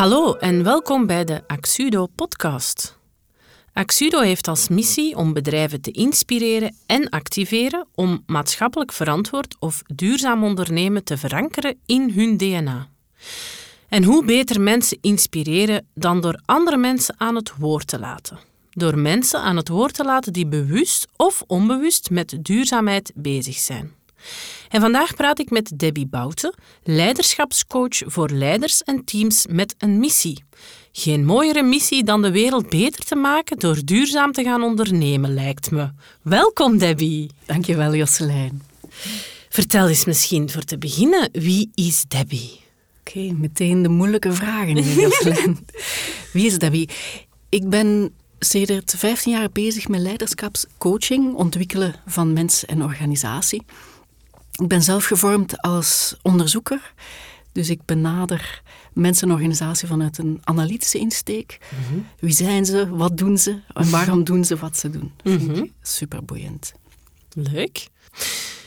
Hallo en welkom bij de Axudo podcast. Axudo heeft als missie om bedrijven te inspireren en activeren om maatschappelijk verantwoord of duurzaam ondernemen te verankeren in hun DNA. En hoe beter mensen inspireren dan door andere mensen aan het woord te laten. Door mensen aan het woord te laten die bewust of onbewust met duurzaamheid bezig zijn. En vandaag praat ik met Debbie Bouten, leiderschapscoach voor leiders en teams met een missie. Geen mooiere missie dan de wereld beter te maken door duurzaam te gaan ondernemen, lijkt me. Welkom, Debbie. Dankjewel, Josselijn. Vertel eens misschien voor te beginnen, wie is Debbie? Oké, meteen de moeilijke vragen, Josselijn. wie is Debbie? Ik ben sedert 15 jaar bezig met leiderschapscoaching, ontwikkelen van mens en organisatie. Ik ben zelf gevormd als onderzoeker. Dus ik benader mensen en organisatie vanuit een analytische insteek. Mhm. Wie zijn ze, wat doen ze en waarom doen ze wat ze doen. Mm -hmm. Super boeiend. Leuk.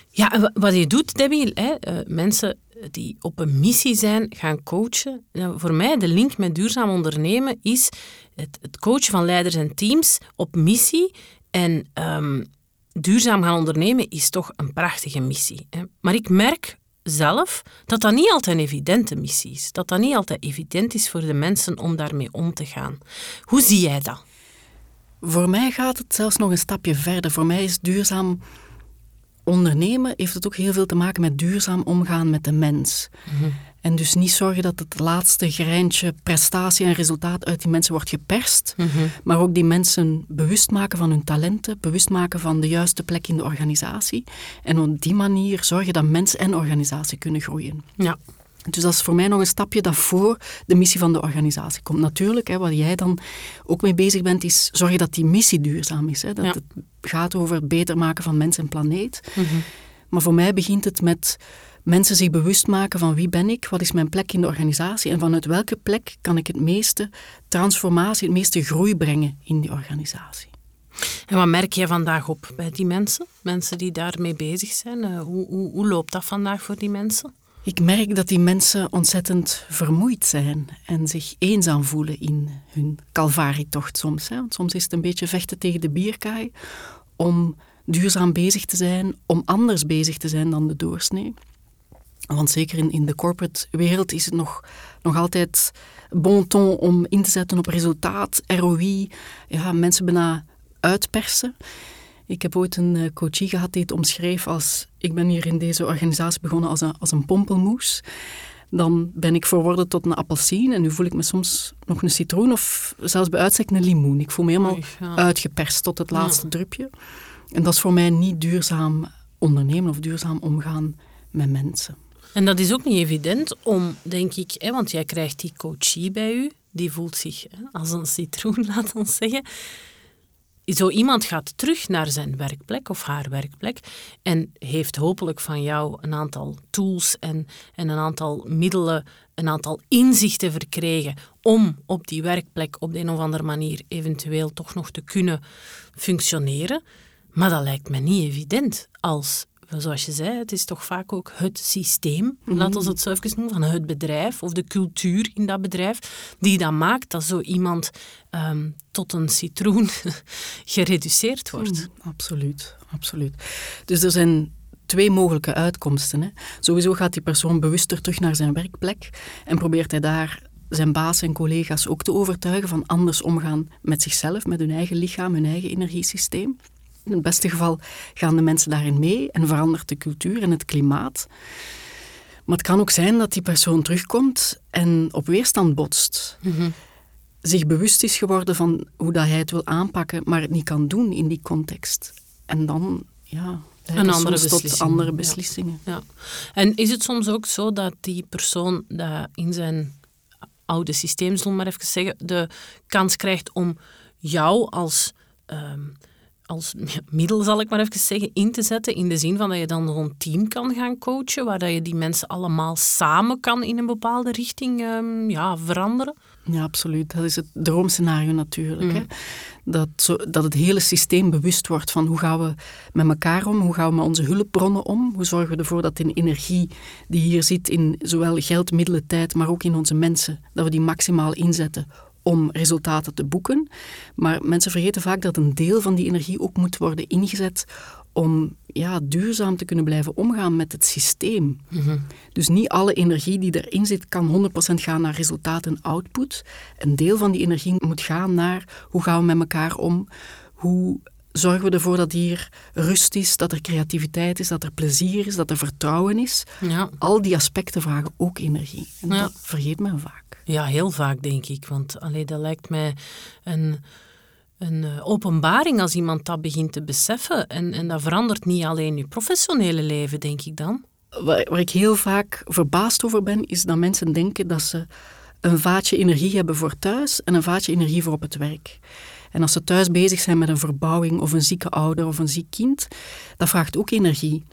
Ja, wat je doet, Debbie, hè, uh, mensen die op een missie zijn, gaan coachen. Nou, voor mij, de link met duurzaam ondernemen is het, het coachen van leiders en teams op missie. En um, duurzaam gaan ondernemen is toch een prachtige missie. Hè? Maar ik merk zelf dat dat niet altijd een evidente missie is. Dat dat niet altijd evident is voor de mensen om daarmee om te gaan. Hoe zie jij dat? Voor mij gaat het zelfs nog een stapje verder. Voor mij is duurzaam ondernemen heeft het ook heel veel te maken met duurzaam omgaan met de mens. Mhm. En dus niet zorgen dat het laatste greintje prestatie en resultaat uit die mensen wordt geperst, mhm. maar ook die mensen bewust maken van hun talenten, bewust maken van de juiste plek in de organisatie. En op die manier zorgen dat mens en organisatie kunnen groeien. Ja. Dus dat is voor mij nog een stapje dat voor de missie van de organisatie komt. Natuurlijk, hè, waar jij dan ook mee bezig bent, is zorgen dat die missie duurzaam is. Hè. Dat het gaat over het beter maken van mens en planeet. Mm Maar voor mij begint het met mensen zich bewust maken van wie ben ik, wat is mijn plek in de organisatie en vanuit welke plek kan ik het meeste transformatie, het meeste groei brengen in die organisatie. En wat merk je vandaag op bij die mensen? Mensen die daarmee bezig zijn. Eh, hoe, hoe, hoe loopt dat vandaag voor die mensen? Ik merk dat die mensen ontzettend vermoeid zijn en zich eenzaam voelen in hun calvarietocht soms. Hè. Want soms is het een beetje vechten tegen de bierkaai om duurzaam bezig te zijn, om anders bezig te zijn dan de doorsnee. Want zeker in, in de corporate wereld is het nog, nog altijd bon ton om in te zetten op resultaat, ROI, ja, mensen bijna uitpersen. Ik heb ooit een uh, coachie gehad die het omschreef als ik ben hier in deze organisatie begonnen als een, als een pompelmoes. Dan ben ik verworden tot een appelsien en nu voel ik me soms nog een citroen of zelfs bij uitstek een limoen. Ik voel me helemaal uitgeperst tot het laatste drupje. En dat is voor mij niet duurzaam ondernemen of duurzaam omgaan met mensen. En dat is ook niet evident om, denk ik, hè, want jij krijgt die coachie bij u, die voelt zich hè, als een citroen, laat ons zeggen. Zo iemand gaat terug naar zijn werkplek of haar werkplek en heeft hopelijk van jou een aantal tools en, en een aantal middelen, een aantal inzichten verkregen om op die werkplek op de een of andere manier eventueel toch nog te kunnen functioneren. Maar dat lijkt me niet evident als zoals je zei, het is toch vaak ook het systeem, mm -hmm. laten we het zo even noemen, van het bedrijf of de cultuur in dat bedrijf, die dat maakt dat zo iemand ehm, tot een citroen gereduceerd wordt. Mm, absoluut, absoluut. Dus er zijn twee mogelijke uitkomsten. Hè. Sowieso gaat die persoon bewuster terug naar zijn werkplek en probeert hij daar zijn baas en collega's ook te overtuigen van anders omgaan met zichzelf, met hun eigen lichaam, hun eigen energiesysteem. In het beste geval gaan de mensen daarin mee en verandert de cultuur en het klimaat. Maar het kan ook zijn dat die persoon terugkomt en op weerstand botst. Mhm. Zich bewust is geworden van hoe dat hij het wil aanpakken, maar het niet kan doen in die context. En dan, ja, een andere tot andere beslissingen. Ja. ja. En is het soms ook zo dat die persoon dat in zijn oude systeem, zullen we maar even zeggen, de kans krijgt om jou als... Ehm, als middel, zal ik maar even zeggen, in te zetten. In de zin van dat je dan zo'n team kan gaan coachen, waar dat je die mensen allemaal samen kan in een bepaalde richting ehm, ja, veranderen. Ja, absoluut. Dat is het droomscenario natuurlijk. Hè? Mm. Dat, zo, dat het hele systeem bewust wordt van hoe gaan we met elkaar om, hoe gaan we met onze hulpbronnen om, hoe zorgen we ervoor dat de energie die hier zit in zowel geld, middelen, tijd, maar ook in onze mensen, dat we die maximaal inzetten om resultaten te boeken. Maar mensen vergeten vaak dat een deel van die energie ook moet worden ingezet om ja, duurzaam te kunnen blijven omgaan met het systeem. Mhm. Dus niet alle energie die erin zit kan 100% gaan naar resultaat en output. Een deel van die energie moet gaan naar hoe gaan we met elkaar om, hoe zorgen we ervoor dat hier rust is, dat er creativiteit is, dat er plezier is, dat er vertrouwen is. Ja. Al die aspecten vragen ook energie. En dat vergeet men vaak. Ja, heel vaak denk ik. Want allee, dat lijkt mij een, een eh, openbaring als iemand dat begint te beseffen. En, en dat verandert niet alleen je professionele leven, denk ik dan. Waar, waar ik heel vaak verbaasd over ben, is dat mensen denken dat ze een vaatje energie hebben voor thuis en een vaatje energie voor op het werk. En als ze thuis bezig zijn met een verbouwing of een zieke ouder of een ziek kind, dat vraagt ook energie.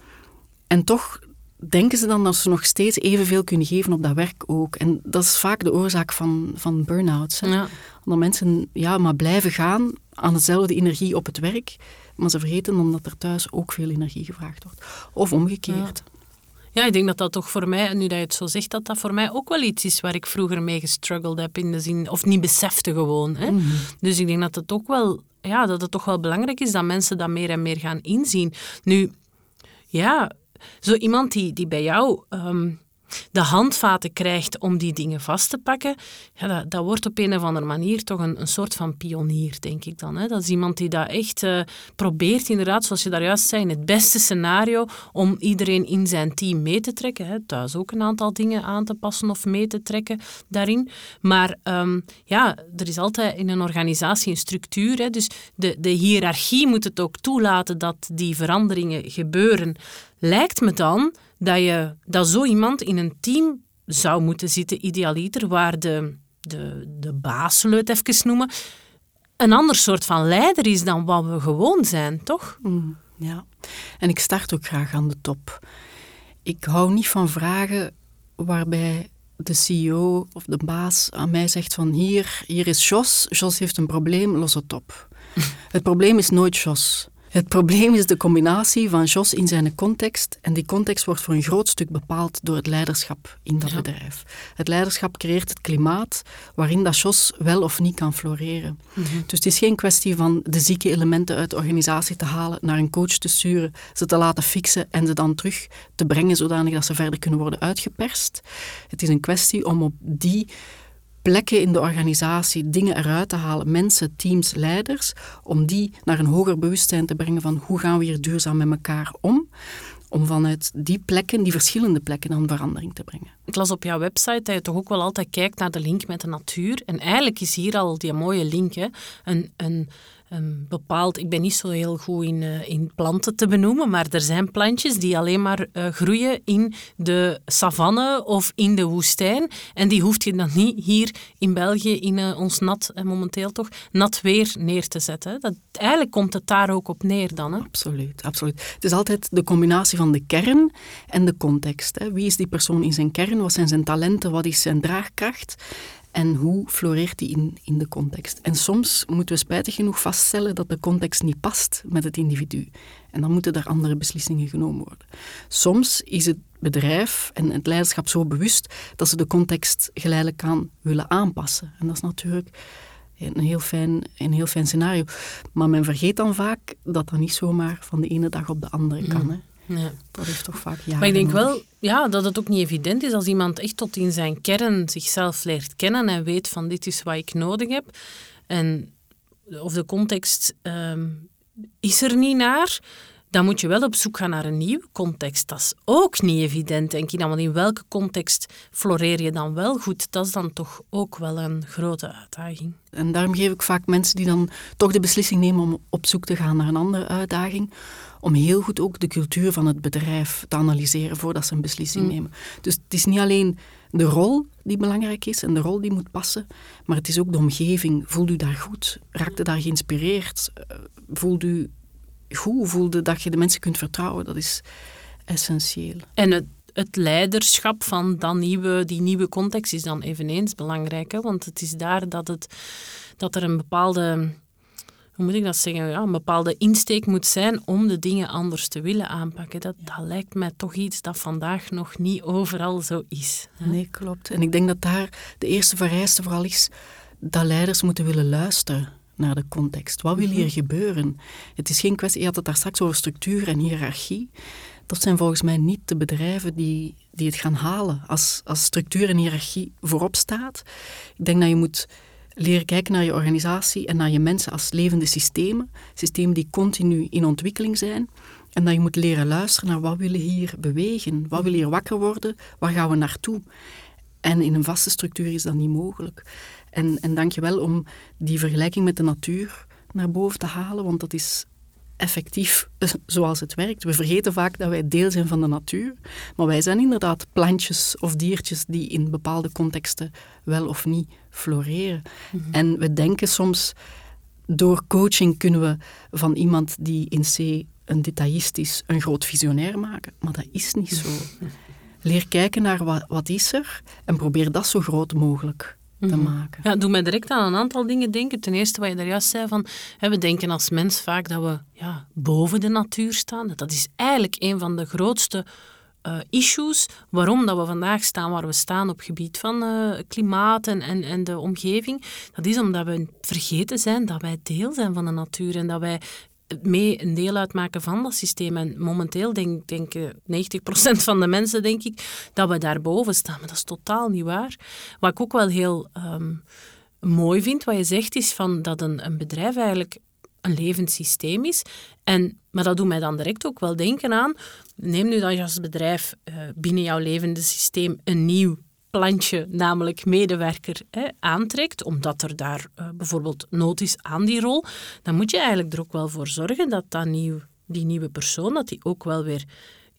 En toch denken ze dan dat ze nog steeds evenveel kunnen geven op dat werk ook. En dat is vaak de oorzaak van, van burn-outs. Ja. Omdat mensen ja, maar blijven gaan aan dezelfde energie op het werk, maar ze vergeten omdat er thuis ook veel energie gevraagd wordt. Of omgekeerd. Ja. Ik denk dat dat toch voor mij, nu dat je het zo zegt, dat dat voor mij ook wel iets is waar ik vroeger mee gestruggeld heb in de zin, of niet besefte gewoon. Hè? Mhm. Dus ik denk dat het ook wel, ja, dat het toch wel belangrijk is dat mensen dat meer en meer gaan inzien. Nu, ja, zo iemand die, die bij jou um, de handvaten krijgt om die dingen vast te pakken, ja, dat, dat wordt op een of andere manier toch een, een soort van pionier, denk ik dan. Hè? Dat is iemand die dat echt uh, probeert, inderdaad, zoals je daar juist zei, in het beste scenario om iedereen in zijn team mee te trekken. Hè? Thuis ook een aantal dingen aan te passen of mee te trekken daarin. Maar um, ja, er is altijd in een organisatie een structuur. Hè? Dus de, de hiërarchie moet het ook toelaten dat die veranderingen gebeuren. Lijkt me dan dat, je, dat zo iemand in een team zou moeten zitten, idealiter, waar de, de, de baas, het even noemen, een ander soort van leider is dan wat we gewoon zijn, toch? Mm, ja, en ik start ook graag aan de top. Ik hou niet van vragen waarbij de CEO of de baas aan mij zegt van hier, hier is Jos, Jos heeft een probleem, los het op. het probleem is nooit Jos. Het probleem is de combinatie van Jos in zijn context. En die context wordt voor een groot stuk bepaald door het leiderschap in dat bedrijf. Het leiderschap creëert het klimaat waarin dat Jos wel of niet kan floreren. Mhm. Dus het is geen kwestie van de zieke elementen uit de organisatie te halen, naar een coach te sturen, ze te laten fixen en ze dan terug te brengen zodanig dat ze verder kunnen worden uitgeperst. Het is een kwestie om op die plekken in de organisatie dingen eruit te halen, mensen, teams, leiders, om die naar een hoger bewustzijn te brengen van hoe gaan we hier duurzaam met elkaar om, om vanuit die plekken, die verschillende plekken, dan verandering te brengen. Ik las op jouw website dat je toch ook wel altijd kijkt naar de link met de natuur. En eigenlijk is hier al die mooie link, een, een een bepaald... Ik ben niet zo heel goed in, uh, in planten te benoemen, maar er zijn plantjes die alleen maar uh, groeien in de savanne of in de woestijn. En die hoeft je dan niet hier in België, in uh, ons nat, en momenteel toch, nat weer neer te zetten. Dat, eigenlijk komt het daar ook op neer dan. Hè? Absoluut, absoluut. Het is altijd de combinatie van de kern en de context. Hè. Wie is die persoon in zijn kern? Wat zijn zijn talenten? Wat is zijn draagkracht? En hoe floreert die in, in de context. En soms moeten we spijtig genoeg vaststellen dat de context niet past met het individu. En dan moeten er andere beslissingen genomen worden. Soms is het bedrijf en het leiderschap zo bewust dat ze de context geleidelijk aan willen aanpassen. En dat is natuurlijk een heel fijn, een heel fijn scenario. Maar men vergeet dan vaak dat dat niet zomaar van de ene dag op de andere kan. Mm. Hè. Ja. Dat heeft toch vaak jaren Maar ik denk wel ja, dat het ook niet evident is als iemand echt tot in zijn kern zichzelf leert kennen en weet van dit is wat ik nodig heb. En of de context ehm, is er niet naar, dan moet je wel op zoek gaan naar een nieuwe context. Dat is ook niet evident, denk ik dan. Want in welke context floreer je dan wel goed? Dat is dan toch ook wel een grote uitdaging. En daarom geef ik vaak mensen die dan toch de beslissing nemen om op zoek te gaan naar een andere uitdaging, om heel goed ook de cultuur van het bedrijf te analyseren voordat ze een beslissing mm. nemen. Dus het is niet alleen de rol die belangrijk is en de rol die moet passen, maar het is ook de omgeving. Voelt u daar goed? Raakt u daar geïnspireerd? Eh, voelt u goed voelde, dat je de mensen kunt vertrouwen. Dat is essentieel. En het, het leiderschap van dat nieuwe, die nieuwe context is dan eveneens belangrijk. Hè? Want het is daar dat, het, dat er een bepaalde hoe moet ik dat zeggen, ja, een bepaalde insteek moet zijn om de dingen anders te willen aanpakken. Dat, dat lijkt mij toch iets dat vandaag nog niet overal zo is. Hè? Nee, klopt. En ik denk dat daar de eerste vereiste vooral is dat leiders moeten willen luisteren naar de context. Wat wil hier mhm. gebeuren? Het is geen kwestie, je had het daar straks over structuur en hiërarchie. Dat zijn volgens mij niet de bedrijven die, die het gaan halen. Als, als structuur en hiërarchie voorop staat, ik denk dat je moet leren kijken naar je organisatie en naar je mensen als levende systemen. Systemen die continu in ontwikkeling zijn. En dat je moet leren luisteren naar wat willen hier bewegen, wat wil hier wakker worden, waar gaan we naartoe. En in een vaste structuur is dat niet mogelijk. En, en dank je wel om die vergelijking met de natuur naar boven te halen, want dat is effectief zoals het werkt. We vergeten vaak dat wij deel zijn van de natuur, maar wij zijn inderdaad plantjes of diertjes die in bepaalde contexten wel of niet floreren. Mhm. En we denken soms, door coaching kunnen we van iemand die in C een detailist is, een groot visionair maken, maar dat is niet zo. Leer kijken naar wat, wat is er en probeer dat zo groot mogelijk te mhm. maken. Ja, doe mij direct aan een aantal dingen denken. Ten eerste, wat je daar juist zei, van, we denken als mens vaak dat we ja, boven de natuur staan. Dat is eigenlijk een van de grootste uh, issues waarom dat we vandaag staan waar we staan op gebied van uh, klimaat en, en, en de omgeving. Dat is omdat we vergeten zijn dat wij deel zijn van de natuur en dat wij mee een deel uitmaken van dat systeem. En momenteel denk, denken 90% van de mensen, denk ik, dat we daarboven staan. Maar dat is totaal niet waar. Wat ik ook wel heel um, mooi vind, wat je zegt, is van dat een, een bedrijf eigenlijk een levend systeem is. En, maar dat doet mij dan direct ook wel denken aan, neem nu dat je als bedrijf uh, binnen jouw levende systeem een nieuw plantje, namelijk medewerker, hè, aantrekt, omdat er daar uh, bijvoorbeeld nood is aan die rol, dan moet je eigenlijk er ook wel voor zorgen dat, dat nieuw, die nieuwe persoon, dat die ook wel weer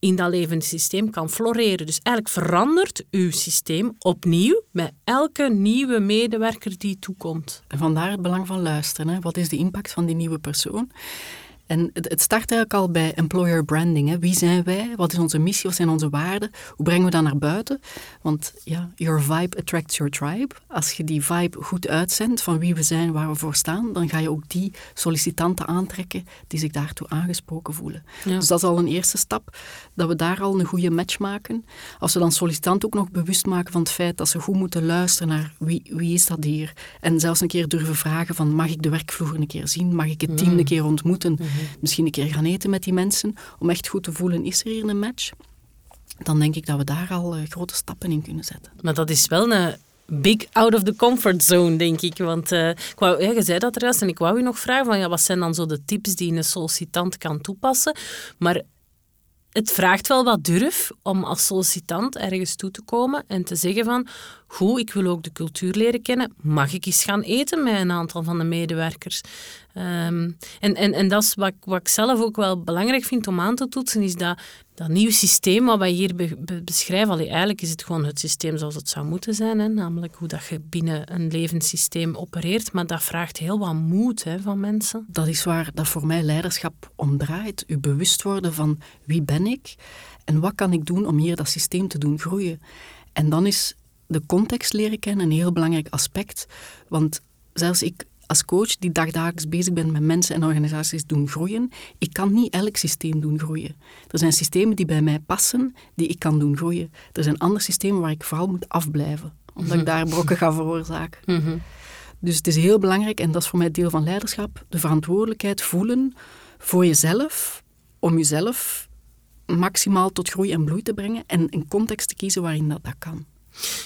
in dat levende systeem kan floreren. Dus eigenlijk verandert uw systeem opnieuw met elke nieuwe medewerker die toekomt. Vandaar het belang van luisteren. Hè. Wat is de impact van die nieuwe persoon? En het, het start eigenlijk al bij employer branding. Hè. Wie zijn wij? Wat is onze missie? Wat zijn onze waarden? Hoe brengen we dat naar buiten? Want ja, your vibe attracts your tribe. Als je die vibe goed uitzendt van wie we zijn, waar we voor staan, dan ga je ook die sollicitanten aantrekken die zich daartoe aangesproken voelen. Dus dat is al een eerste stap, dat we daar al een goede match maken. Als we dan sollicitanten ook nog bewust maken van het feit dat ze goed moeten luisteren naar wie, wie is dat hier? En zelfs een keer durven vragen van mag ik de werkvloer een keer zien? Mag ik het team mm. een keer ontmoeten? Mm misschien een keer gaan eten met die mensen, om echt goed te voelen, is er hier een match? Dan denk ik dat we daar al uh, grote stappen in kunnen zetten. Maar dat is wel een big out of the comfort zone, denk ik. Want ja, je zei dat er juist en ik wou je nog vragen, van, ja, wat zijn dan zo de tips die een sollicitant kan toepassen? Maar het vraagt wel wat durf om als sollicitant ergens toe te komen en te zeggen van goed, ik wil ook de cultuur leren kennen. Mag ik eens gaan eten met een aantal van de medewerkers? Um, en, en, en dat is wat, wat ik zelf ook wel belangrijk vind om aan te toetsen, is dat dat nieuw systeem wat wij hier beschrijven, allee, eigenlijk is het gewoon het systeem zoals het zou moeten zijn, hè, namelijk hoe dat je binnen een levend systeem opereert, maar dat vraagt heel wat moed hè, van mensen. Dat is waar dat voor mij leiderschap om draait. U bewust worden van wie ben ik en wat kan ik doen om hier dat systeem te doen groeien. En dan is de context leren kennen een heel belangrijk aspect, want zelfs ik als coach die dagdagelijks bezig ben met mensen en organisaties doen groeien, ik kan niet elk systeem doen groeien. Er zijn systemen die bij mij passen, die ik kan doen groeien. Er zijn andere systemen waar ik vooral moet afblijven, omdat ik daar brokken ga veroorzaken. Mhm. Dus het is heel belangrijk, en dat is voor mij deel van leiderschap, de verantwoordelijkheid voelen voor jezelf, om jezelf maximaal tot groei en bloei te brengen en een context te kiezen waarin dat, dat kan.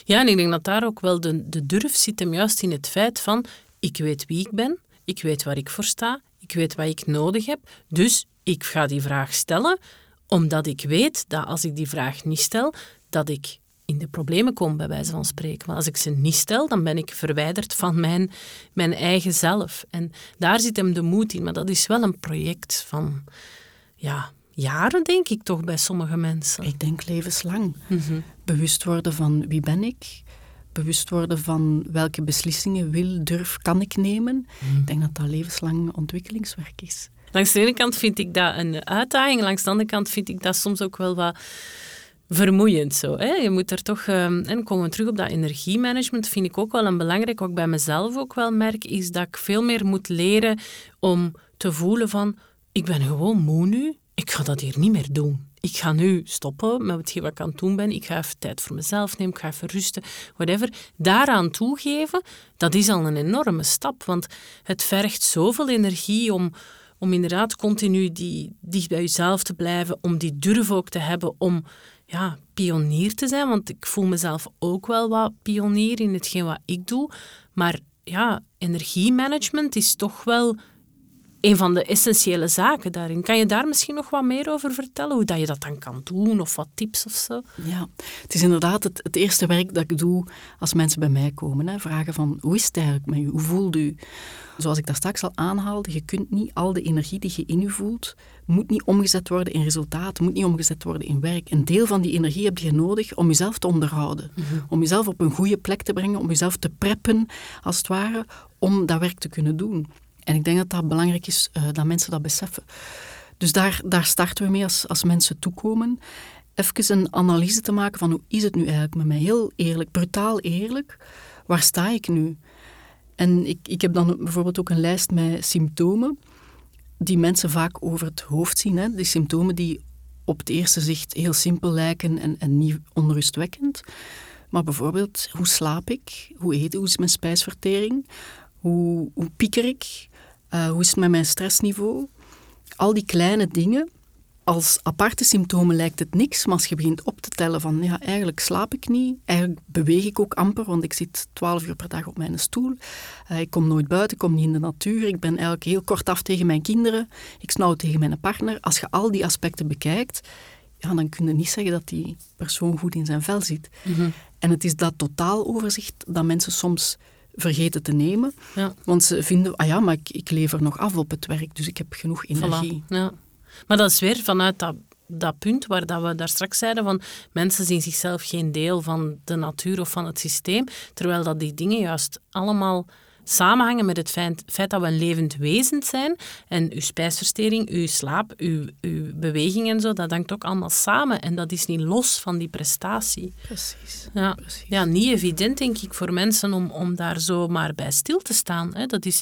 Ja, en ik denk dat daar ook wel de, de durf zit hem juist in het feit van ik weet wie ik ben, ik weet waar ik voor sta, ik weet wat ik nodig heb, dus ik ga die vraag stellen, omdat ik weet dat als ik die vraag niet stel, dat ik in de problemen kom, bij wijze van spreken. Maar als ik ze niet stel, dan ben ik verwijderd van mijn, mijn eigen zelf. En daar zit hem de moed in. Maar dat is wel een project van ja, jaren, denk ik toch, bij sommige mensen. Ik denk levenslang. Mhm. Bewust worden van wie ben ik, bewust worden van welke beslissingen wil, durf, kan ik nemen. Hmm. Ik denk dat dat levenslang ontwikkelingswerk is. Langs de ene kant vind ik dat een uitdaging, langs de andere kant vind ik dat soms ook wel wat vermoeiend. Zo, hè? Je moet er toch, um, en komen we terug op dat energiemanagement, vind ik ook wel een belangrijk, wat ik bij mezelf ook wel merk, is dat ik veel meer moet leren om te voelen van, ik ben gewoon moe nu, ik ga dat hier niet meer doen. Ik ga nu stoppen met wat ik aan het doen ben. Ik ga even tijd voor mezelf nemen. Ik ga even rusten. Whatever. Daaraan toegeven, dat is al een enorme stap. Want het vergt zoveel energie om, om inderdaad continu die, dicht bij jezelf te blijven. Om die durf ook te hebben om ja, pionier te zijn. Want ik voel mezelf ook wel wat pionier in hetgeen wat ik doe. Maar ja, energiemanagement is toch wel een van de essentiële zaken daarin. Kan je daar misschien nog wat meer over vertellen? Hoe dat je dat dan kan doen of wat tips of zo? Ja, het is inderdaad het, het eerste werk dat ik doe als mensen bij mij komen. Hè. Vragen van, hoe is het eigenlijk met u? Hoe voelt u? Zoals ik daar straks al aanhaalde, je kunt niet al de energie die je in je voelt, moet niet omgezet worden in resultaten, moet niet omgezet worden in werk. Een deel van die energie heb je nodig om jezelf te onderhouden. Mhm. Om jezelf op een goede plek te brengen, om jezelf te preppen, als het ware, om dat werk te kunnen doen. En ik denk dat dat belangrijk is uh, dat mensen dat beseffen. Dus daar, daar starten we mee als, als mensen toekomen. Even een analyse te maken van hoe is het nu eigenlijk met mij? Heel eerlijk, brutaal eerlijk. Waar sta ik nu? En ik, ik heb dan bijvoorbeeld ook een lijst met symptomen die mensen vaak over het hoofd zien. Hè? Die symptomen die op het eerste zicht heel simpel lijken en, en niet onrustwekkend. Maar bijvoorbeeld, hoe slaap ik? Hoe eet Hoe is mijn spijsvertering? Hoe, hoe pieker ik? Uh, hoe is het met mijn stressniveau? Al die kleine dingen. Als aparte symptomen lijkt het niks, maar als je begint op te tellen van ja, eigenlijk slaap ik niet, eigenlijk beweeg ik ook amper, want ik zit twaalf uur per dag op mijn stoel. Uh, ik kom nooit buiten, ik kom niet in de natuur, ik ben eigenlijk heel kort af tegen mijn kinderen, ik snauw tegen mijn partner. Als je al die aspecten bekijkt, ja, dan kun je niet zeggen dat die persoon goed in zijn vel zit. Mhm. En het is dat totaaloverzicht dat mensen soms vergeten te nemen. Ja. Want ze vinden, ah ja, maar ik, ik lever nog af op het werk, dus ik heb genoeg energie. Ja. Maar dat is weer vanuit dat, dat punt waar dat we daar straks zeiden van mensen zien zichzelf geen deel van de natuur of van het systeem, terwijl dat die dingen juist allemaal samenhangen met het feit, feit, dat we een levend wezen zijn. En uw spijsvertering, uw slaap, uw, uw beweging en zo, dat hangt ook allemaal samen. En dat is niet los van die prestatie. Precies. Ja, Precies. ja niet evident, denk ik, voor mensen om, om daar zo maar bij stil te staan. Hè. Dat is...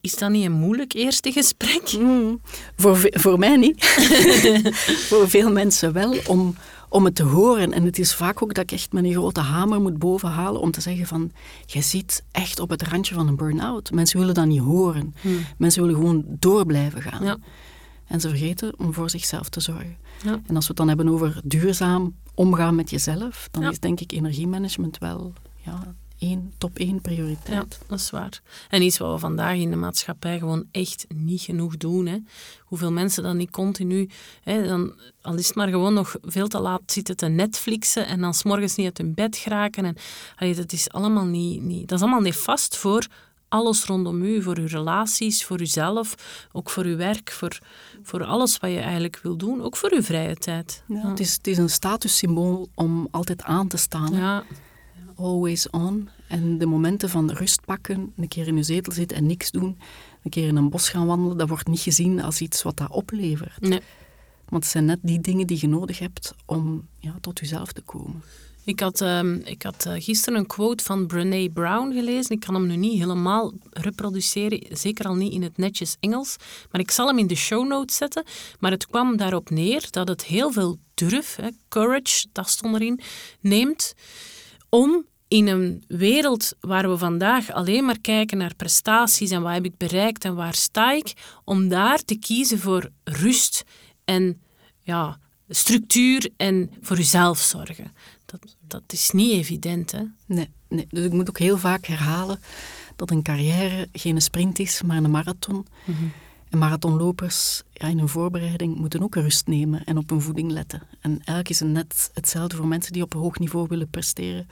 Is dat niet een moeilijk eerste gesprek? Mm, voor, voor mij niet. voor veel mensen wel, om, om het te horen. En het is vaak ook dat ik echt met een grote hamer moet bovenhalen om te zeggen van, je zit echt op het randje van een burn-out. Mensen willen dat niet horen. Hmm. Mensen willen gewoon door blijven gaan. Ja. En ze vergeten om voor zichzelf te zorgen. Ja. En als we het dan hebben over duurzaam omgaan met jezelf, dan is denk ik energiemanagement wel ja, één, top één prioriteit. Ja, dat is waar. En iets wat we vandaag in de maatschappij gewoon echt niet genoeg doen. Hè. Hoeveel mensen dan niet continu, hè, dan, al is het maar gewoon nog veel te laat zitten te Netflixen en dan s'morgens niet uit hun bed geraken. En, allee, dat, is allemaal niet, niet, dat is allemaal niet vast voor alles rondom u, voor uw relaties, voor uzelf, ook voor uw werk, voor, voor alles wat je eigenlijk wil doen, ook voor uw vrije tijd. Ja, Het, is, het is een statussymbool om altijd aan te staan. Ja always on. En de momenten van rust pakken, een keer in je zetel zitten en niks doen, een keer in een bos gaan wandelen, dat wordt niet gezien als iets wat dat oplevert. Nee. Want het zijn net die dingen die je nodig hebt om ja, tot jezelf te komen. Ik had, uh, ik had uh, gisteren een quote van Brené Brown gelezen. Ik kan hem nu niet helemaal reproduceren, zeker al niet in het netjes Engels. Maar ik zal hem in de show notes zetten. Maar het kwam daarop neer dat het heel veel durf, hè, courage, dat stond erin, neemt om in een wereld waar we vandaag alleen maar kijken naar prestaties en wat heb ik bereikt en waar sta ik, om daar te kiezen voor rust en ja, structuur en voor jezelf zorgen. Dat, dat is niet evident, hè? Nee, nee, dus ik moet ook heel vaak herhalen dat een carrière geen sprint is, maar een marathon. Mm en marathonlopers ja, in hun voorbereiding moeten ook rust nemen en op hun voeding letten. En eigenlijk is het net hetzelfde voor mensen die op een hoog niveau willen presteren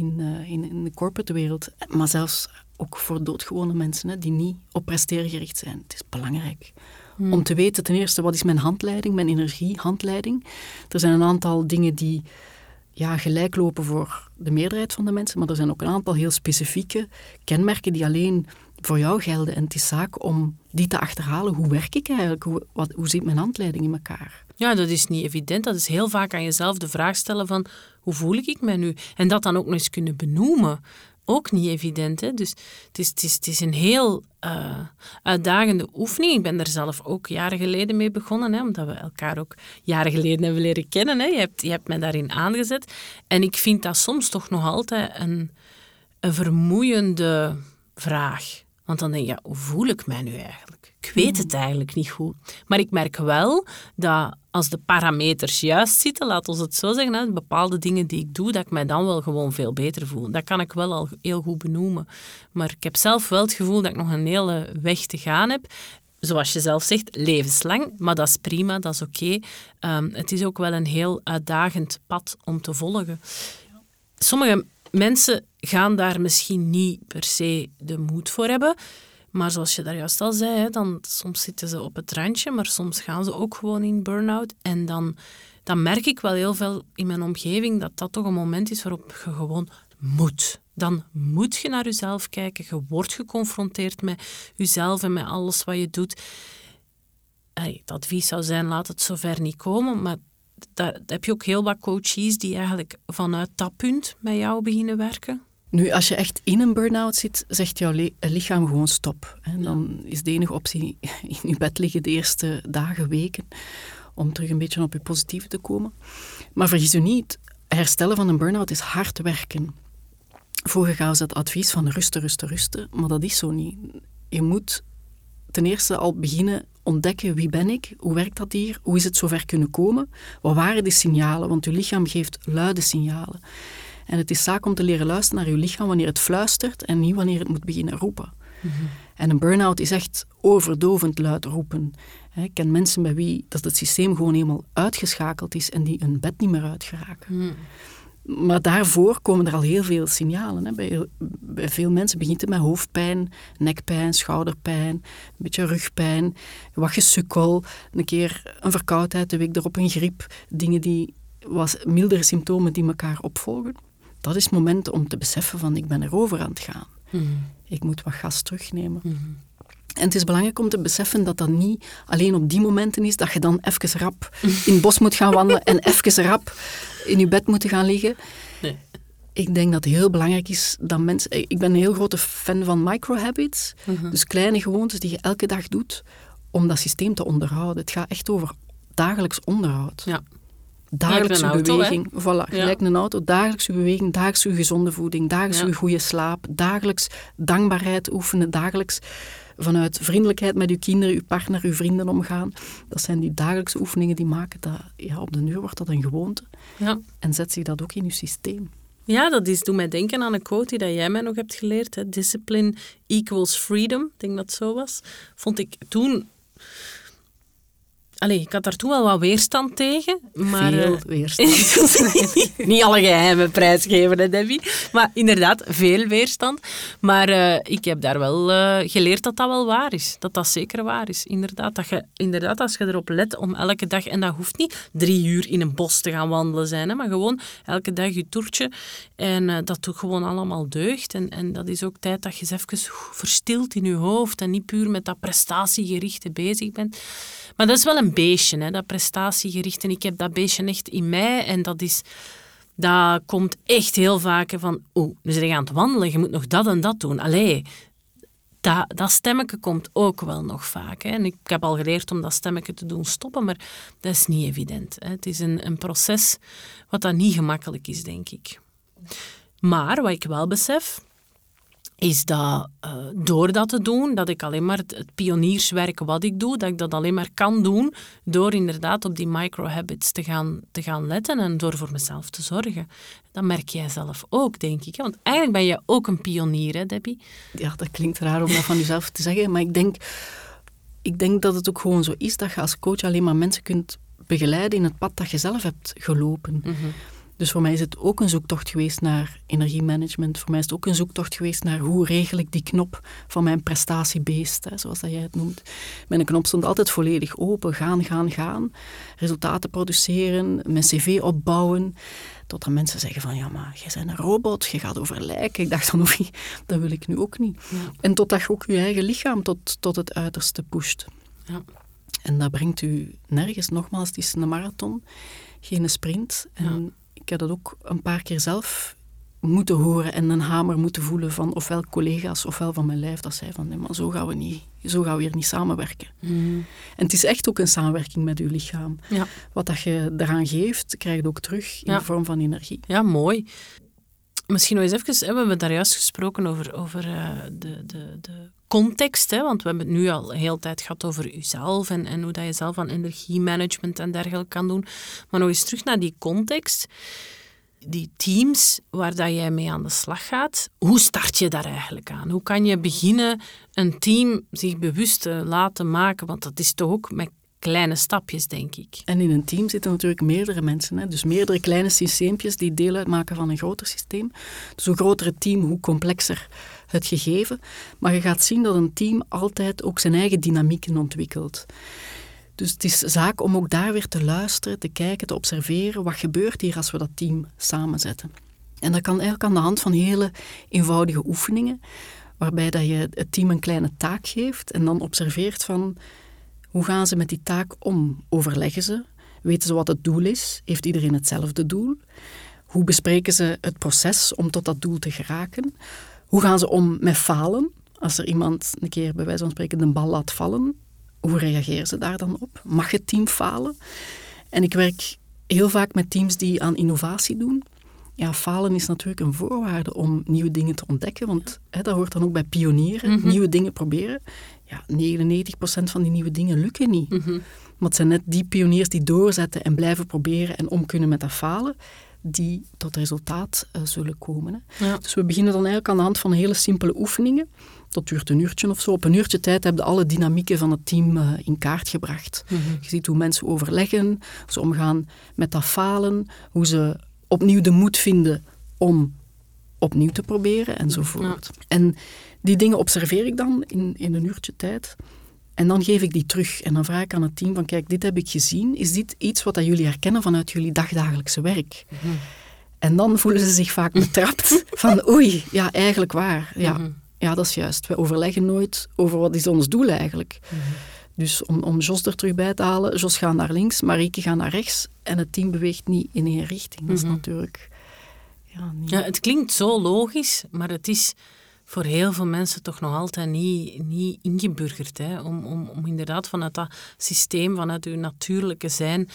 in, uh, in, in, de corporate wereld. Maar zelfs ook voor doodgewone mensen hè, die niet op presteren gericht zijn. Het is belangrijk hmm. om te weten ten eerste wat is mijn handleiding, mijn energiehandleiding. Er zijn een aantal dingen die ja, gelijk lopen voor de meerderheid van de mensen, maar er zijn ook een aantal heel specifieke kenmerken die alleen voor jou gelden. En het is zaak om die te achterhalen. Hoe werk ik eigenlijk? Hoe, wat, hoe zit mijn handleiding in elkaar? Ja, dat is niet evident. Dat is heel vaak aan jezelf de vraag stellen van hoe voel ik me nu? En dat dan ook nog eens kunnen benoemen. Ook niet evident. Hè? Dus het is, het, is, het is een heel uh, uitdagende oefening. Ik ben er zelf ook jaren geleden mee begonnen, hè, omdat we elkaar ook jaren geleden hebben leren kennen. Hè. Je, hebt, je hebt mij daarin aangezet. En ik vind dat soms toch nog altijd een, een vermoeiende vraag. Want dan denk je, hoe voel ik mij nu eigenlijk? Ik weet het eigenlijk niet goed. Maar ik merk wel dat als de parameters juist zitten, laat ons het zo zeggen, bepaalde dingen die ik doe, dat ik mij dan wel gewoon veel beter voel. Dat kan ik wel al heel goed benoemen. Maar ik heb zelf wel het gevoel dat ik nog een hele weg te gaan heb zoals je zelf zegt, levenslang. Maar dat is prima, dat is oké. Ehm, het is ook wel een heel uitdagend pad om te volgen. Sommige mensen gaan daar misschien niet per se de moed voor hebben. Maar zoals je daar juist al zei, dan, soms zitten ze op het randje, maar soms gaan ze ook gewoon in burn-out. En dan, dan merk ik wel heel veel in mijn omgeving dat dat toch een moment is waarop je gewoon moet. Dan moet je naar jezelf kijken. Je wordt geconfronteerd met jezelf en met alles wat je doet. het advies zou zijn, laat het zover niet komen. Maar daar heb je ook heel wat coaches die eigenlijk vanuit dat punt met jou beginnen werken. Nu, als je echt in een burn-out zit, zegt jouw lichaam gewoon stop. En dan is de enige optie in je bed liggen de eerste dagen, weken, om terug een beetje op je positieve te komen. Maar vergis je niet, herstellen van een burn-out is hard werken. Vroeger gaven ze het advies van rusten, rusten, rusten, maar dat is zo niet. Je moet ten eerste al beginnen ontdekken wie ben ik, hoe werkt dat hier, hoe is het zover kunnen komen, wat waren die signalen, want je lichaam geeft luide signalen. En het is zaak om te leren luisteren naar je lichaam wanneer het fluistert en niet wanneer het moet beginnen roepen. Mhm. En een burn-out is echt overdovend luid roepen. Ik ken mensen bij wie dat het systeem gewoon helemaal uitgeschakeld is en die een bed niet meer uitgeraken. Mhm. Maar daarvoor komen er al heel veel signalen. Hè. Bij, bij, veel mensen begint het met hoofdpijn, nekpijn, schouderpijn, een beetje rugpijn, wat gesukkel, een keer een verkoudheid, de week erop een griep. Dingen die, was mildere symptomen die elkaar opvolgen. Dat is het moment om te beseffen van ik ben erover aan het gaan. Mhm. Ik moet wat gas terugnemen. Mhm. En het is belangrijk om te beseffen dat dat niet alleen op die momenten is, dat je dan even rap in het bos moet gaan wandelen en even rap in je bed moet gaan liggen. Nee. Ik denk dat het heel belangrijk is dat mensen... Ik ben een heel grote fan van microhabits, mm dus kleine gewoontes die je elke dag doet om dat systeem te onderhouden. Het gaat echt over dagelijks onderhoud. Ja. Dagelijkse auto, beweging. Voilà, gelijk een auto. Dagelijkse beweging, dagelijks gezonde voeding, dagelijks ja. goede slaap, dagelijks dankbaarheid oefenen, dagelijks vanuit vriendelijkheid met uw kinderen, uw partner, uw vrienden omgaan. Dat zijn die dagelijkse oefeningen die maken dat ja, op de uur wordt dat een gewoonte. Ja. En zet zich dat ook in uw systeem. Ja, dat is, doet mij denken aan een quote die jij mij nog hebt geleerd. Hè. Discipline equals freedom. Ik denk dat het zo was. Vond ik toen Allee, ik had daar toen wel wat weerstand tegen. Maar, veel uh, weerstand. niet alle geheimen prijsgeven, hè, Debbie. Maar inderdaad, veel weerstand. Maar uh, ik heb daar wel uh, geleerd dat dat wel waar is. Dat dat zeker waar is. Inderdaad, dat je, inderdaad, als je erop let om elke dag... En dat hoeft niet drie uur in een bos te gaan wandelen zijn. Hè, maar gewoon elke dag je toertje. En dat doet gewoon allemaal deugd. En, en dat is ook tijd dat je eens even verstilt in je hoofd. En niet puur met dat prestatiegerichte bezig bent. Maar dat is wel een beestje, hè, dat prestatiegericht. En ik heb dat beestje echt in mij. En dat is... Dat komt echt heel vaak van... Oeh, dus je aan het wandelen, je moet nog dat en dat doen. Allee, dat, dat stemmetje komt ook wel nog vaak. Hè. En ik heb al geleerd om dat stemmetje te doen stoppen, maar dat is niet evident. Hè. Het is een, een proces wat dat niet gemakkelijk is, denk ik. Maar wat ik wel besef, is dat uh, door dat te doen, dat ik alleen maar het, pionierswerk wat ik doe, dat ik dat alleen maar kan doen door inderdaad op die microhabits te gaan, te gaan letten en door voor mezelf te zorgen. Dat merk jij zelf ook, denk ik. Want eigenlijk ben je ook een pionier, hè, Debbie? Ja, dat klinkt raar om dat van jezelf te zeggen, maar ik denk, ik denk dat het ook gewoon zo is dat je als coach alleen maar mensen kunt begeleiden in het pad dat je zelf hebt gelopen. Mhm. Dus voor mij is het ook een zoektocht geweest naar energiemanagement. Voor mij is het ook een zoektocht geweest naar hoe regel ik die knop van mijn prestatiebeest, hè, zoals dat jij het noemt. Mijn knop stond altijd volledig open. Gaan, gaan, gaan. Resultaten produceren, mijn cv opbouwen. Totdat mensen zeggen van, ja, maar jij bent een robot, je gaat over lijken. Ik dacht dan, oei, dat wil ik nu ook niet. Ja. En totdat je ook je eigen lichaam tot, tot het uiterste pusht. Ja. En dat brengt u nergens, nogmaals, het is een marathon, geen sprint. En ik heb dat ook een paar keer zelf moeten horen en een hamer moeten voelen van ofwel collega's ofwel van mijn lijf. Dat zei van, nee, maar zo gaan we, niet, zo gaan we hier niet samenwerken. Mhm. En het is echt ook een samenwerking met uw lichaam. Ja. Wat dat je eraan geeft, krijg je ook terug in de vorm van energie. Ja, mooi. Misschien nog eens even, we hebben daar juist gesproken over, over uh, de, de, de context, hè, want we hebben het nu al heel tijd gehad over jezelf en, en hoe dat je zelf aan energiemanagement en dergelijke kan doen. Maar nog eens terug naar die context. Die teams waar dat jij mee aan de slag gaat, hoe start je daar eigenlijk aan? Hoe kan je beginnen een team zich bewust te laten maken? Want dat is toch ook met kleine stapjes, denk ik. En in een team zitten natuurlijk meerdere mensen. Hè? Dus meerdere kleine systeempjes die deel uitmaken van een groter systeem. Dus hoe groter het team, hoe complexer het gegeven. Maar je gaat zien dat een team altijd ook zijn eigen dynamieken ontwikkelt. Dus het is zaak om ook daar weer te luisteren, te kijken, te observeren. Wat gebeurt hier als we dat team samenzetten? En dat kan eigenlijk aan de hand van hele eenvoudige oefeningen, waarbij dat je het team een kleine taak geeft en dan observeert van hoe gaan ze met die taak om? Overleggen ze? Weten ze wat het doel is? Heeft iedereen hetzelfde doel? Hoe bespreken ze het proces om tot dat doel te geraken? Hoe gaan ze om met falen? Als er iemand een keer bij wijze van spreken de bal laat vallen, hoe reageren ze daar dan op? Mag het team falen? En ik werk heel vaak met teams die aan innovatie doen. Ja, falen is natuurlijk een voorwaarde om nieuwe dingen te ontdekken, want hè, dat hoort dan ook bij pionieren, mhm. nieuwe dingen proberen. Ja, 99% van die nieuwe dingen lukken niet. Mhm. Maar het zijn net die pioniers die doorzetten en blijven proberen en om kunnen met dat falen, die tot resultaat uh, zullen komen. Hè. Dus we beginnen dan eigenlijk aan de hand van hele simpele oefeningen. Dat duurt een uurtje of zo. Op een uurtje tijd hebben alle dynamieken van het team uh, in kaart gebracht. Mhm. Je ziet hoe mensen overleggen, hoe ze omgaan met dat falen, hoe ze opnieuw de moed vinden om opnieuw te proberen enzovoort. En die dingen observeer ik dan in, in een uurtje tijd. En dan geef ik die terug. En dan vraag ik aan het team van, kijk, dit heb ik gezien. Is dit iets wat dat jullie herkennen vanuit jullie dagdagelijkse werk? Mhm. En dan voelen ze zich vaak betrapt van, oei, ja, eigenlijk waar. Ja, mhm. ja, dat is juist. We overleggen nooit over wat is ons doel eigenlijk. Mm Dus om, om Jos er terug bij te halen, Jos gaat naar links, Marieke gaat naar rechts en het team beweegt niet in één richting. Dat is mhm. natuurlijk... Ja, niet... ja, het klinkt zo logisch, maar het is voor heel veel mensen toch nog altijd niet, niet ingeburgerd. Hè? Om, om, om inderdaad vanuit dat systeem, vanuit uw natuurlijke zijn. Um,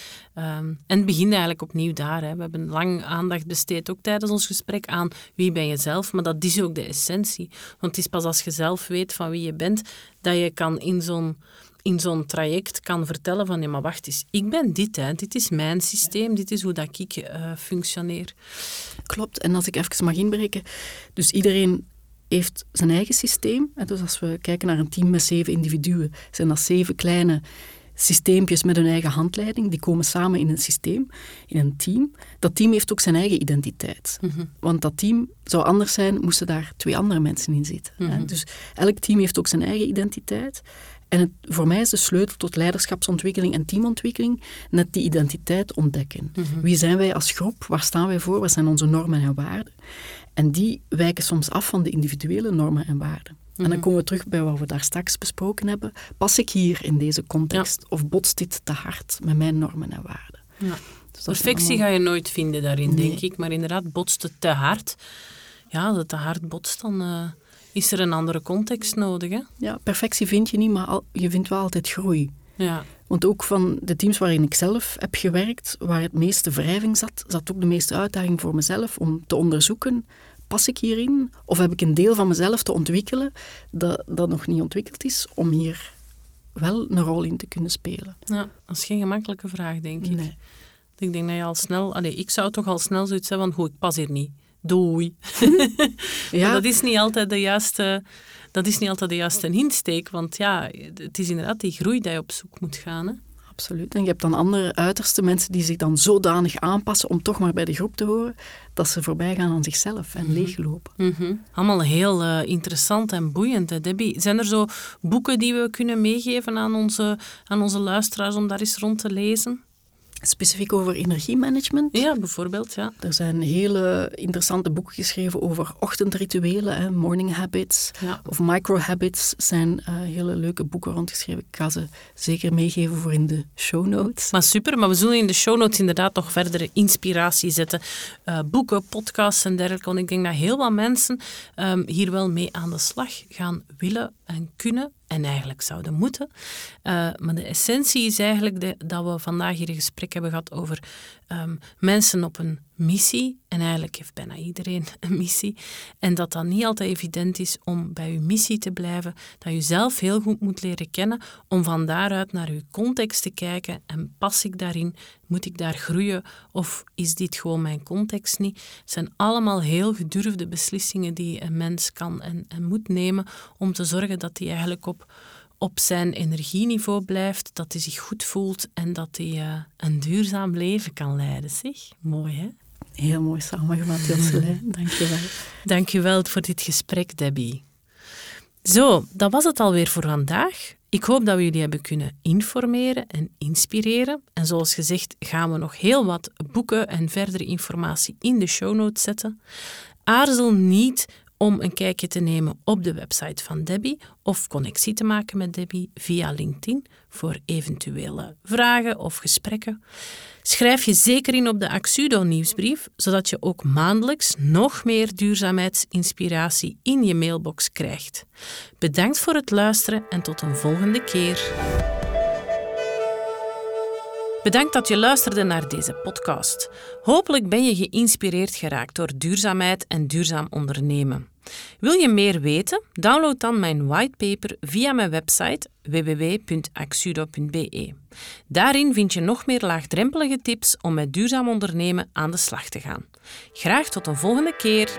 en het begint eigenlijk opnieuw daar. Hè? We hebben lang aandacht besteed, ook tijdens ons gesprek, aan wie ben je zelf. Maar dat is ook de essentie. Want het is pas als je zelf weet van wie je bent, dat je kan in zo'n in zo'n traject kan vertellen van, nee, maar wacht eens, ik ben dit, hè. dit is mijn systeem, dit is hoe dat ik uh, functioneer. Klopt, en als ik even mag inbreken, dus iedereen heeft zijn eigen systeem. Dus als we kijken naar een team met zeven individuen, zijn dat zeven kleine systeempjes met hun eigen handleiding. Die komen samen in een systeem, in een team. Dat team heeft ook zijn eigen identiteit. Mhm. Want dat team zou anders zijn, moesten daar twee andere mensen in zitten. Mhm. Dus elk team heeft ook zijn eigen identiteit. En het, voor mij is de sleutel tot leiderschapsontwikkeling en teamontwikkeling net die identiteit ontdekken. Mhm. Wie zijn wij als groep? Waar staan wij voor? Wat zijn onze normen en waarden? En die wijken soms af van de individuele normen en waarden. En dan mhm. komen we terug bij wat we daar straks besproken hebben. Pas ik hier in deze context of botst dit te hard met mijn normen en waarden? Ja. Dus Perfectie ga je nooit vinden daarin, denk ik. Maar inderdaad, botst het te hard. Ja, als het te hard botst, dan uh, is er een andere context nodig. Hè? Ja, perfectie vind je niet, maar al, je vindt wel altijd groei. Ja. Want ook van de teams waarin ik zelf heb gewerkt, waar het meeste wrijving zat, zat ook de meeste uitdaging voor mezelf om te onderzoeken, pas ik hierin? Of heb ik een deel van mezelf te ontwikkelen dat, dat nog niet ontwikkeld is, om hier wel een rol in te kunnen spelen? Ja, dat is geen gemakkelijke vraag, denk ik. Nee. Ik denk dat je al snel... Allez, ik zou toch al snel zoiets hebben van, hoe ik pas hier niet. Doei. ja. dat is niet altijd de juiste dat is niet altijd de juiste insteek, want ja, het is inderdaad die groei dat je op zoek moet gaan. Hè? absoluut. En je hebt dan andere uiterste mensen die zich dan zodanig aanpassen om toch maar bij de groep te horen, dat ze voorbij gaan aan zichzelf en leeglopen. Mhm. Allemaal heel uh, interessant en boeiend, hè, Debbie. Zijn er zo boeken die we kunnen meegeven aan onze, aan onze luisteraars om daar eens rond te lezen? Specifiek over energiemanagement. Ja, bijvoorbeeld. Ja. Er zijn hele interessante boeken geschreven over ochtendrituelen, hè, morning habits Ja. of micro habits. zijn eh, hele leuke boeken rondgeschreven. Ik ga ze zeker meegeven voor in de show notes. Maar super, maar we zullen in de show notes inderdaad nog verdere inspiratie zetten. Eh, boeken, podcasts en dergelijke. Want ik denk dat heel wat mensen ehm, hier wel mee aan de slag gaan willen en kunnen. En eigenlijk zouden moeten. Uh, maar de essentie is eigenlijk de, dat we vandaag hier een gesprek hebben gehad over ehm, mensen op een missie. En eigenlijk heeft bijna iedereen een missie. En dat dat niet altijd evident is om bij je missie te blijven. Dat je zelf heel goed moet leren kennen om van daaruit naar je context te kijken. En pas ik daarin? Moet ik daar groeien? Of is dit gewoon mijn context niet? Het zijn allemaal heel gedurfde beslissingen die een mens kan en, en moet nemen om te zorgen dat hij eigenlijk op op zijn energieniveau blijft, dat hij zich goed voelt en dat hij uh, een duurzaam leven kan leiden. Zeg, mooi hè? Heel mooi samengevat, Jocelyn. Dank je wel. Dank je wel voor dit gesprek, Debbie. Zo, dat was het alweer voor vandaag. Ik hoop dat we jullie hebben kunnen informeren en inspireren. En zoals gezegd gaan we nog heel wat boeken en verdere informatie in de show notes zetten. Aarzel niet om een kijkje te nemen op de website van Debbie of connectie te maken met Debbie via LinkedIn voor eventuele vragen of gesprekken. Schrijf je zeker in op de Axudo nieuwsbrief, zodat je ook maandelijks nog meer duurzaamheidsinspiratie in je mailbox krijgt. Bedankt voor het luisteren en tot een volgende keer. Bedankt dat je luisterde naar deze podcast. Hopelijk ben je geïnspireerd geraakt door duurzaamheid en duurzaam ondernemen. Wil je meer weten? Download dan mijn whitepaper via mijn website www.axudo.be. Daarin vind je nog meer laagdrempelige tips om met duurzaam ondernemen aan de slag te gaan. Graag tot een volgende keer.